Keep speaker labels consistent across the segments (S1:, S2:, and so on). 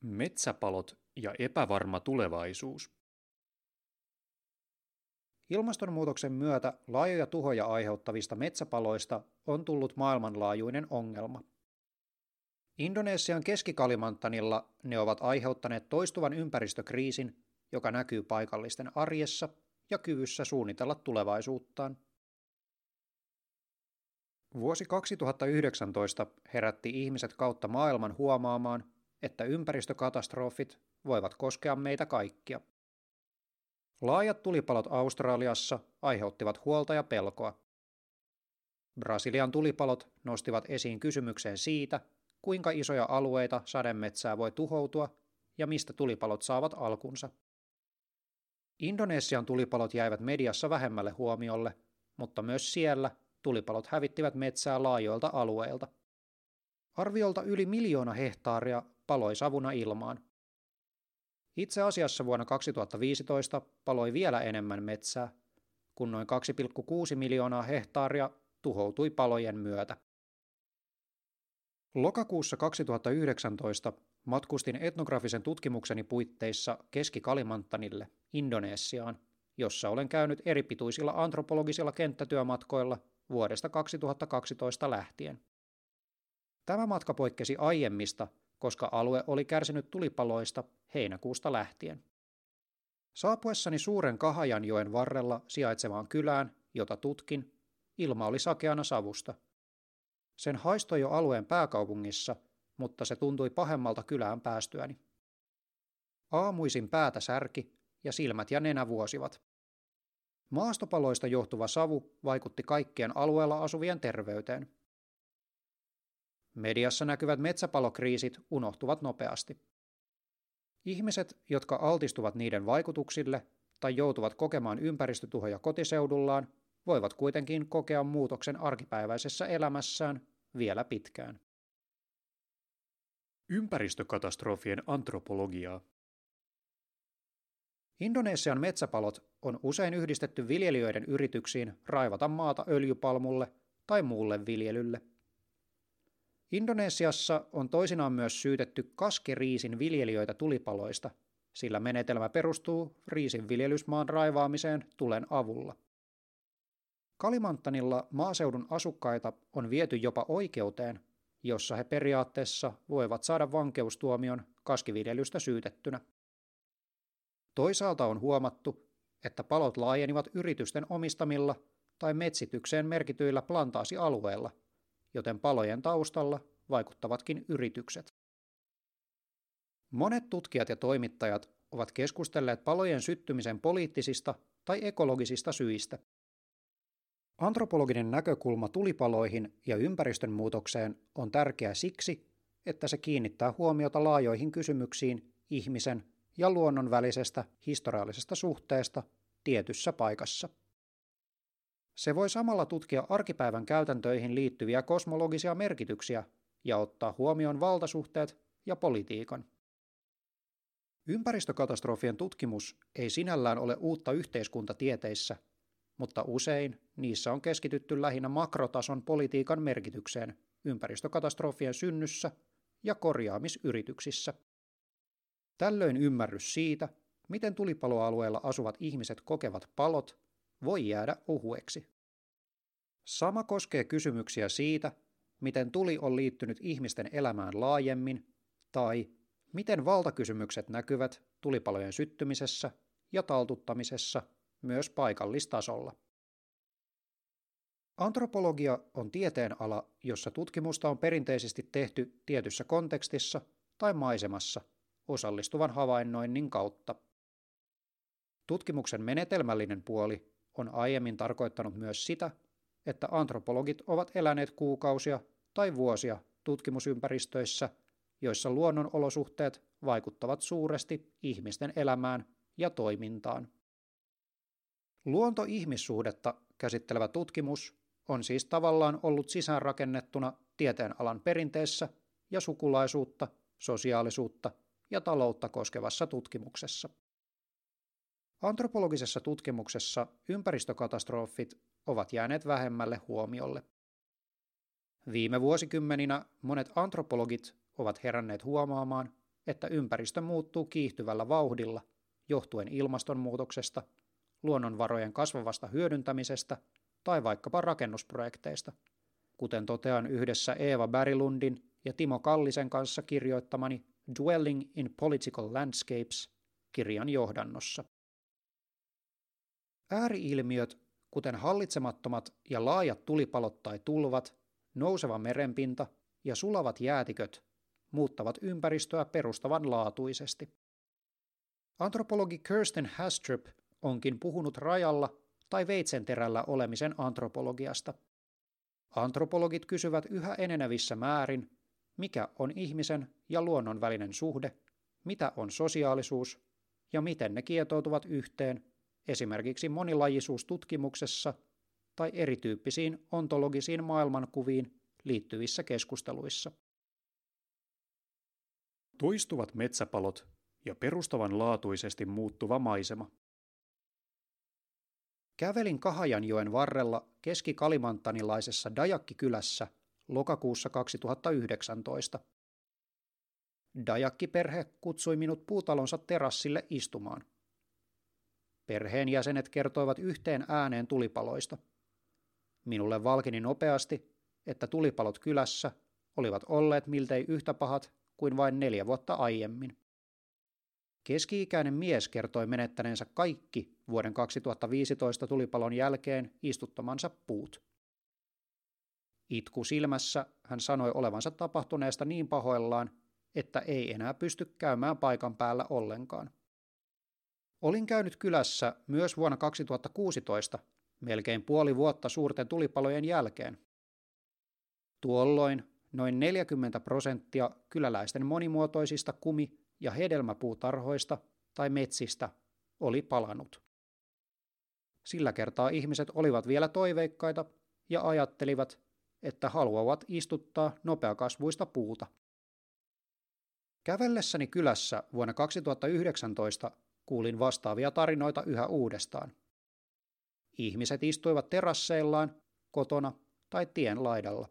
S1: Metsäpalot ja epävarma tulevaisuus.
S2: Ilmastonmuutoksen myötä laajoja tuhoja aiheuttavista metsäpaloista on tullut maailmanlaajuinen ongelma. Indonesian keskikalimantanilla ne ovat aiheuttaneet toistuvan ympäristökriisin, joka näkyy paikallisten arjessa ja kyvyssä suunnitella tulevaisuuttaan. Vuosi 2019 herätti ihmiset kautta maailman huomaamaan, että ympäristökatastrofit voivat koskea meitä kaikkia. Laajat tulipalot Australiassa aiheuttivat huolta ja pelkoa. Brasilian tulipalot nostivat esiin kysymykseen siitä, kuinka isoja alueita sademetsää voi tuhoutua ja mistä tulipalot saavat alkunsa. Indonesian tulipalot jäivät mediassa vähemmälle huomiolle, mutta myös siellä tulipalot hävittivät metsää laajoilta alueilta. Arviolta yli miljoona hehtaaria paloi savuna ilmaan. Itse asiassa vuonna 2015 paloi vielä enemmän metsää, kun noin 2,6 miljoonaa hehtaaria tuhoutui palojen myötä. Lokakuussa 2019 matkustin etnografisen tutkimukseni puitteissa Keski-Kalimanttanille, Indonesiaan, jossa olen käynyt eripituisilla antropologisilla kenttätyömatkoilla vuodesta 2012 lähtien. Tämä matka poikkesi aiemmista, koska alue oli kärsinyt tulipaloista heinäkuusta lähtien. Saapuessani suuren Kahajanjoen varrella sijaitsevaan kylään, jota tutkin, ilma oli sakeana savusta. Sen haistoi jo alueen pääkaupungissa, mutta se tuntui pahemmalta kylään päästyäni. Aamuisin päätä särki ja silmät ja nenä vuosivat. Maastopaloista johtuva savu vaikutti kaikkien alueella asuvien terveyteen. Mediassa näkyvät metsäpalokriisit unohtuvat nopeasti. Ihmiset, jotka altistuvat niiden vaikutuksille tai joutuvat kokemaan ympäristötuhoja kotiseudullaan, voivat kuitenkin kokea muutoksen arkipäiväisessä elämässään vielä pitkään.
S1: Ympäristökatastrofien antropologiaa
S2: Indonesian metsäpalot on usein yhdistetty viljelijöiden yrityksiin raivata maata öljypalmulle tai muulle viljelylle. Indonesiassa on toisinaan myös syytetty kaskeriisin viljelijöitä tulipaloista, sillä menetelmä perustuu riisin viljelysmaan raivaamiseen tulen avulla. Kalimanttanilla maaseudun asukkaita on viety jopa oikeuteen, jossa he periaatteessa voivat saada vankeustuomion kaskiviljelystä syytettynä. Toisaalta on huomattu, että palot laajenivat yritysten omistamilla tai metsitykseen merkityillä plantaasialueilla, joten palojen taustalla vaikuttavatkin yritykset. Monet tutkijat ja toimittajat ovat keskustelleet palojen syttymisen poliittisista tai ekologisista syistä. Antropologinen näkökulma tulipaloihin ja ympäristön muutokseen on tärkeä siksi, että se kiinnittää huomiota laajoihin kysymyksiin ihmisen ja luonnon välisestä historiallisesta suhteesta tietyssä paikassa. Se voi samalla tutkia arkipäivän käytäntöihin liittyviä kosmologisia merkityksiä ja ottaa huomioon valtasuhteet ja politiikan. Ympäristökatastrofien tutkimus ei sinällään ole uutta yhteiskuntatieteissä, mutta usein niissä on keskitytty lähinnä makrotason politiikan merkitykseen ympäristökatastrofien synnyssä ja korjaamisyrityksissä. Tällöin ymmärrys siitä, miten tulipaloalueella asuvat ihmiset kokevat palot, voi jäädä ohueksi. Sama koskee kysymyksiä siitä, miten tuli on liittynyt ihmisten elämään laajemmin, tai miten valtakysymykset näkyvät tulipalojen syttymisessä ja taltuttamisessa myös paikallistasolla. Antropologia on tieteenala, jossa tutkimusta on perinteisesti tehty tietyssä kontekstissa tai maisemassa osallistuvan havainnoinnin kautta. Tutkimuksen menetelmällinen puoli on aiemmin tarkoittanut myös sitä, että antropologit ovat eläneet kuukausia tai vuosia tutkimusympäristöissä, joissa luonnon olosuhteet vaikuttavat suuresti ihmisten elämään ja toimintaan. Luonto-ihmissuhdetta käsittelevä tutkimus on siis tavallaan ollut sisäänrakennettuna tieteenalan perinteessä ja sukulaisuutta, sosiaalisuutta ja taloutta koskevassa tutkimuksessa. Antropologisessa tutkimuksessa ympäristökatastrofit ovat jääneet vähemmälle huomiolle. Viime vuosikymmeninä monet antropologit ovat heränneet huomaamaan, että ympäristö muuttuu kiihtyvällä vauhdilla johtuen ilmastonmuutoksesta, luonnonvarojen kasvavasta hyödyntämisestä tai vaikkapa rakennusprojekteista, kuten totean yhdessä Eeva Bärilundin ja Timo Kallisen kanssa kirjoittamani Dwelling in Political Landscapes kirjan johdannossa. Ääriilmiöt, kuten hallitsemattomat ja laajat tulipalot tai tulvat, nouseva merenpinta ja sulavat jäätiköt muuttavat ympäristöä perustavanlaatuisesti. Antropologi Kirsten Hastrup onkin puhunut rajalla tai veitsenterällä olemisen antropologiasta. Antropologit kysyvät yhä enenevissä määrin, mikä on ihmisen ja luonnon välinen suhde, mitä on sosiaalisuus ja miten ne kietoutuvat yhteen esimerkiksi monilajisuustutkimuksessa tai erityyppisiin ontologisiin maailmankuviin liittyvissä keskusteluissa.
S1: Toistuvat metsäpalot ja perustavanlaatuisesti muuttuva maisema.
S2: Kävelin Kahajanjoen varrella keski-kalimantanilaisessa Dajakki-kylässä lokakuussa 2019. Dajakki-perhe kutsui minut puutalonsa terassille istumaan. Perheenjäsenet kertoivat yhteen ääneen tulipaloista. Minulle valkini nopeasti, että tulipalot kylässä olivat olleet miltei yhtä pahat kuin vain neljä vuotta aiemmin. Keski-ikäinen mies kertoi menettäneensä kaikki vuoden 2015 tulipalon jälkeen istuttamansa puut. Itku silmässä hän sanoi olevansa tapahtuneesta niin pahoillaan, että ei enää pysty käymään paikan päällä ollenkaan. Olin käynyt kylässä myös vuonna 2016, melkein puoli vuotta suurten tulipalojen jälkeen. Tuolloin noin 40 prosenttia kyläläisten monimuotoisista kumi- ja hedelmäpuutarhoista tai metsistä oli palanut. Sillä kertaa ihmiset olivat vielä toiveikkaita ja ajattelivat, että haluavat istuttaa nopeakasvuista puuta. Kävellessäni kylässä vuonna 2019 kuulin vastaavia tarinoita yhä uudestaan. Ihmiset istuivat terasseillaan, kotona tai tien laidalla.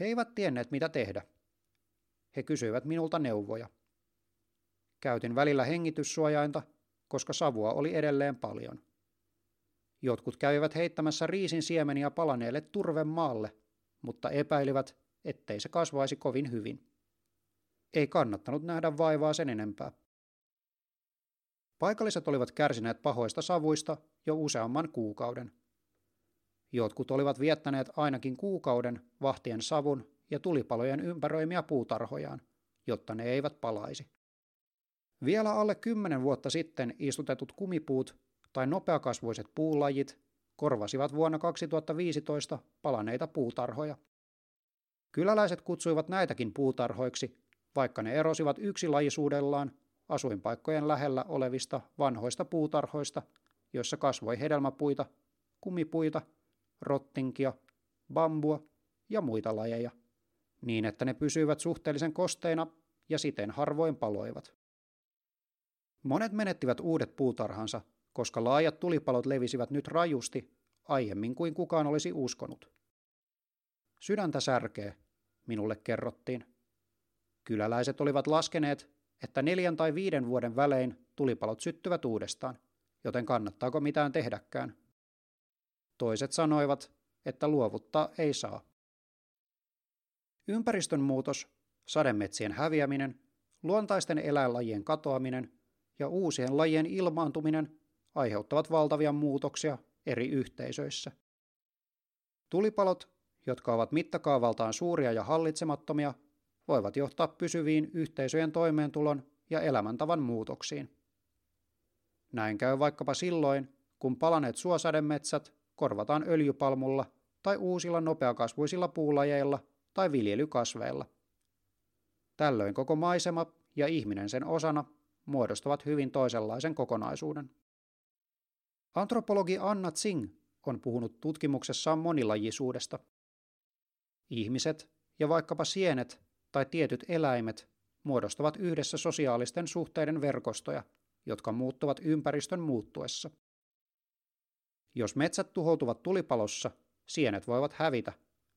S2: He eivät tienneet mitä tehdä. He kysyivät minulta neuvoja. Käytin välillä hengityssuojainta, koska savua oli edelleen paljon. Jotkut kävivät heittämässä riisin siemeniä palaneelle turvemaalle, mutta epäilivät, ettei se kasvaisi kovin hyvin. Ei kannattanut nähdä vaivaa sen enempää. Paikalliset olivat kärsineet pahoista savuista jo useamman kuukauden. Jotkut olivat viettäneet ainakin kuukauden vahtien savun ja tulipalojen ympäröimiä puutarhojaan, jotta ne eivät palaisi. Vielä alle kymmenen vuotta sitten istutetut kumipuut tai nopeakasvuiset puulajit korvasivat vuonna 2015 palaneita puutarhoja. Kyläläiset kutsuivat näitäkin puutarhoiksi, vaikka ne erosivat yksilajisuudellaan asuinpaikkojen lähellä olevista vanhoista puutarhoista, joissa kasvoi hedelmäpuita, kumipuita, rottinkia, bambua ja muita lajeja, niin että ne pysyivät suhteellisen kosteina ja siten harvoin paloivat. Monet menettivät uudet puutarhansa, koska laajat tulipalot levisivät nyt rajusti aiemmin kuin kukaan olisi uskonut. Sydäntä särkee, minulle kerrottiin. Kyläläiset olivat laskeneet, että neljän tai viiden vuoden välein tulipalot syttyvät uudestaan, joten kannattaako mitään tehdäkään. Toiset sanoivat, että luovuttaa ei saa. Ympäristön muutos, sademetsien häviäminen, luontaisten eläinlajien katoaminen ja uusien lajien ilmaantuminen aiheuttavat valtavia muutoksia eri yhteisöissä. Tulipalot, jotka ovat mittakaavaltaan suuria ja hallitsemattomia, voivat johtaa pysyviin yhteisöjen toimeentulon ja elämäntavan muutoksiin. Näin käy vaikkapa silloin, kun palaneet suosademetsät korvataan öljypalmulla tai uusilla nopeakasvuisilla puulajeilla tai viljelykasveilla. Tällöin koko maisema ja ihminen sen osana muodostavat hyvin toisenlaisen kokonaisuuden. Antropologi Anna Tsing on puhunut tutkimuksessaan monilajisuudesta. Ihmiset ja vaikkapa sienet tai tietyt eläimet muodostavat yhdessä sosiaalisten suhteiden verkostoja, jotka muuttuvat ympäristön muuttuessa. Jos metsät tuhoutuvat tulipalossa, sienet voivat hävitä,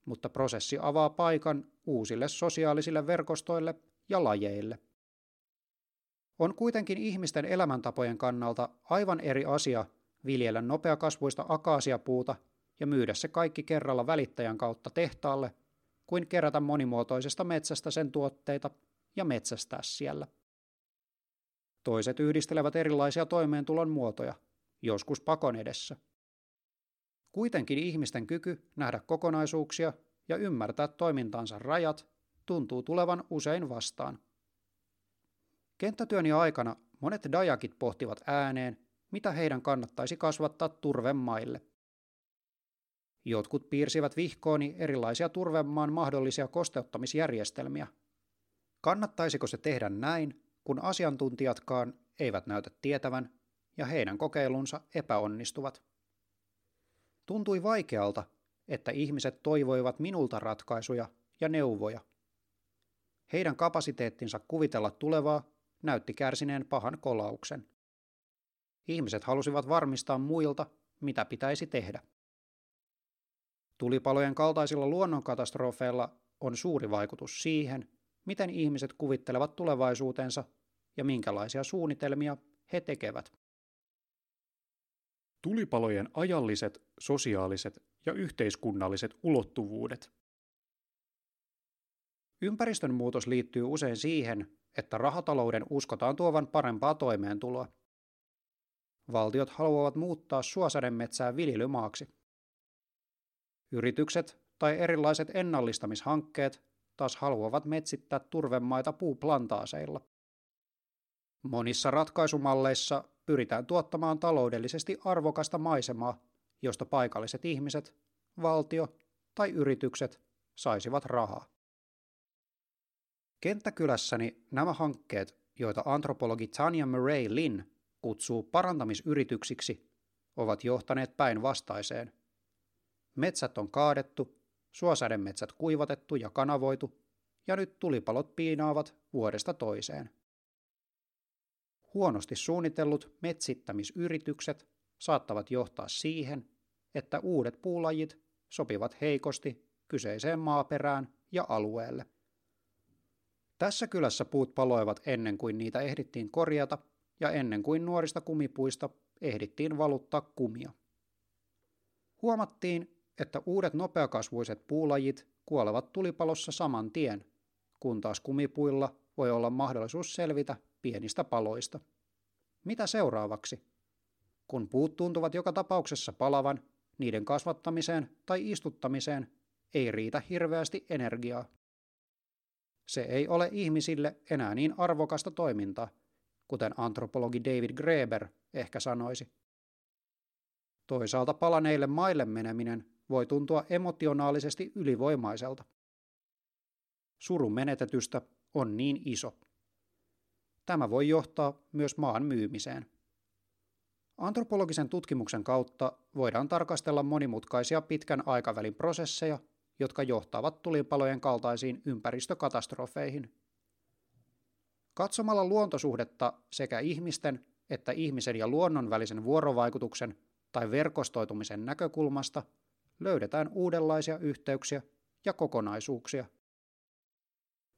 S2: mutta prosessi avaa paikan uusille sosiaalisille verkostoille ja lajeille. On kuitenkin ihmisten elämäntapojen kannalta aivan eri asia viljellä nopeakasvuista akaasiapuuta ja myydä se kaikki kerralla välittäjän kautta tehtaalle, kuin kerätä monimuotoisesta metsästä sen tuotteita ja metsästää siellä. Toiset yhdistelevät erilaisia toimeentulon muotoja, joskus pakon edessä. Kuitenkin ihmisten kyky nähdä kokonaisuuksia ja ymmärtää toimintansa rajat tuntuu tulevan usein vastaan. Kenttätyöni aikana monet dajakit pohtivat ääneen, mitä heidän kannattaisi kasvattaa turvemaille. Jotkut piirsivät vihkooni erilaisia turvemaan mahdollisia kosteuttamisjärjestelmiä. Kannattaisiko se tehdä näin, kun asiantuntijatkaan eivät näytä tietävän ja heidän kokeilunsa epäonnistuvat? Tuntui vaikealta, että ihmiset toivoivat minulta ratkaisuja ja neuvoja. Heidän kapasiteettinsa kuvitella tulevaa näytti kärsineen pahan kolauksen. Ihmiset halusivat varmistaa muilta, mitä pitäisi tehdä. Tulipalojen kaltaisilla luonnonkatastrofeilla on suuri vaikutus siihen, miten ihmiset kuvittelevat tulevaisuutensa ja minkälaisia suunnitelmia he tekevät.
S1: Tulipalojen ajalliset, sosiaaliset ja yhteiskunnalliset ulottuvuudet.
S2: Ympäristön muutos liittyy usein siihen, että rahatalouden uskotaan tuovan parempaa toimeentuloa. Valtiot haluavat muuttaa suosademetsää viljelymaaksi. Yritykset tai erilaiset ennallistamishankkeet taas haluavat metsittää turvemaita puuplantaaseilla. Monissa ratkaisumalleissa pyritään tuottamaan taloudellisesti arvokasta maisemaa, josta paikalliset ihmiset, valtio tai yritykset saisivat rahaa. Kenttäkylässäni nämä hankkeet, joita antropologi Tanya Murray Lin kutsuu parantamisyrityksiksi, ovat johtaneet päinvastaiseen. Metsät on kaadettu, suosademetsät kuivatettu ja kanavoitu, ja nyt tulipalot piinaavat vuodesta toiseen. Huonosti suunnitellut metsittämisyritykset saattavat johtaa siihen, että uudet puulajit sopivat heikosti kyseiseen maaperään ja alueelle. Tässä kylässä puut paloivat ennen kuin niitä ehdittiin korjata ja ennen kuin nuorista kumipuista ehdittiin valuttaa kumia. Huomattiin, että uudet nopeakasvuiset puulajit kuolevat tulipalossa saman tien, kun taas kumipuilla voi olla mahdollisuus selvitä pienistä paloista. Mitä seuraavaksi? Kun puut tuntuvat joka tapauksessa palavan, niiden kasvattamiseen tai istuttamiseen ei riitä hirveästi energiaa. Se ei ole ihmisille enää niin arvokasta toimintaa, kuten antropologi David Graeber ehkä sanoisi. Toisaalta palaneille maille meneminen voi tuntua emotionaalisesti ylivoimaiselta. Surun menetetystä on niin iso. Tämä voi johtaa myös maan myymiseen. Antropologisen tutkimuksen kautta voidaan tarkastella monimutkaisia pitkän aikavälin prosesseja, jotka johtavat tulipalojen kaltaisiin ympäristökatastrofeihin. Katsomalla luontosuhdetta sekä ihmisten että ihmisen ja luonnon välisen vuorovaikutuksen tai verkostoitumisen näkökulmasta löydetään uudenlaisia yhteyksiä ja kokonaisuuksia.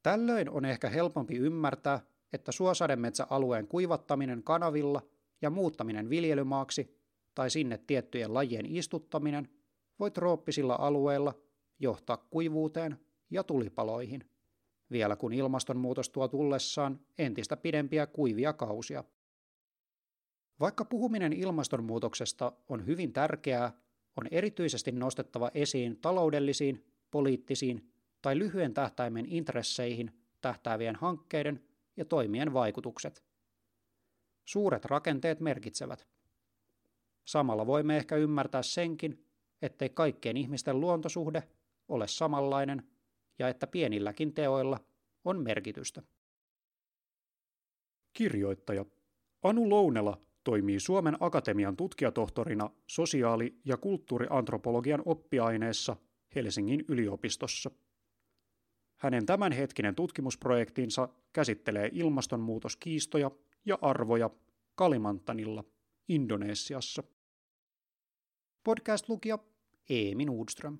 S2: Tällöin on ehkä helpompi ymmärtää, että suosademetsäalueen kuivattaminen kanavilla ja muuttaminen viljelymaaksi tai sinne tiettyjen lajien istuttaminen voi trooppisilla alueilla johtaa kuivuuteen ja tulipaloihin, vielä kun ilmastonmuutos tuo tullessaan entistä pidempiä kuivia kausia. Vaikka puhuminen ilmastonmuutoksesta on hyvin tärkeää, on erityisesti nostettava esiin taloudellisiin, poliittisiin tai lyhyen tähtäimen intresseihin tähtäävien hankkeiden ja toimien vaikutukset. Suuret rakenteet merkitsevät. Samalla voimme ehkä ymmärtää senkin, ettei kaikkien ihmisten luontosuhde ole samanlainen ja että pienilläkin teoilla on merkitystä.
S1: Kirjoittaja Anu Lounela toimii Suomen Akatemian tutkijatohtorina sosiaali- ja kulttuuriantropologian oppiaineessa Helsingin yliopistossa. Hänen tämänhetkinen tutkimusprojektinsa käsittelee ilmastonmuutoskiistoja ja arvoja Kalimantanilla, Indonesiassa. Podcast-lukija Eemi Nordström.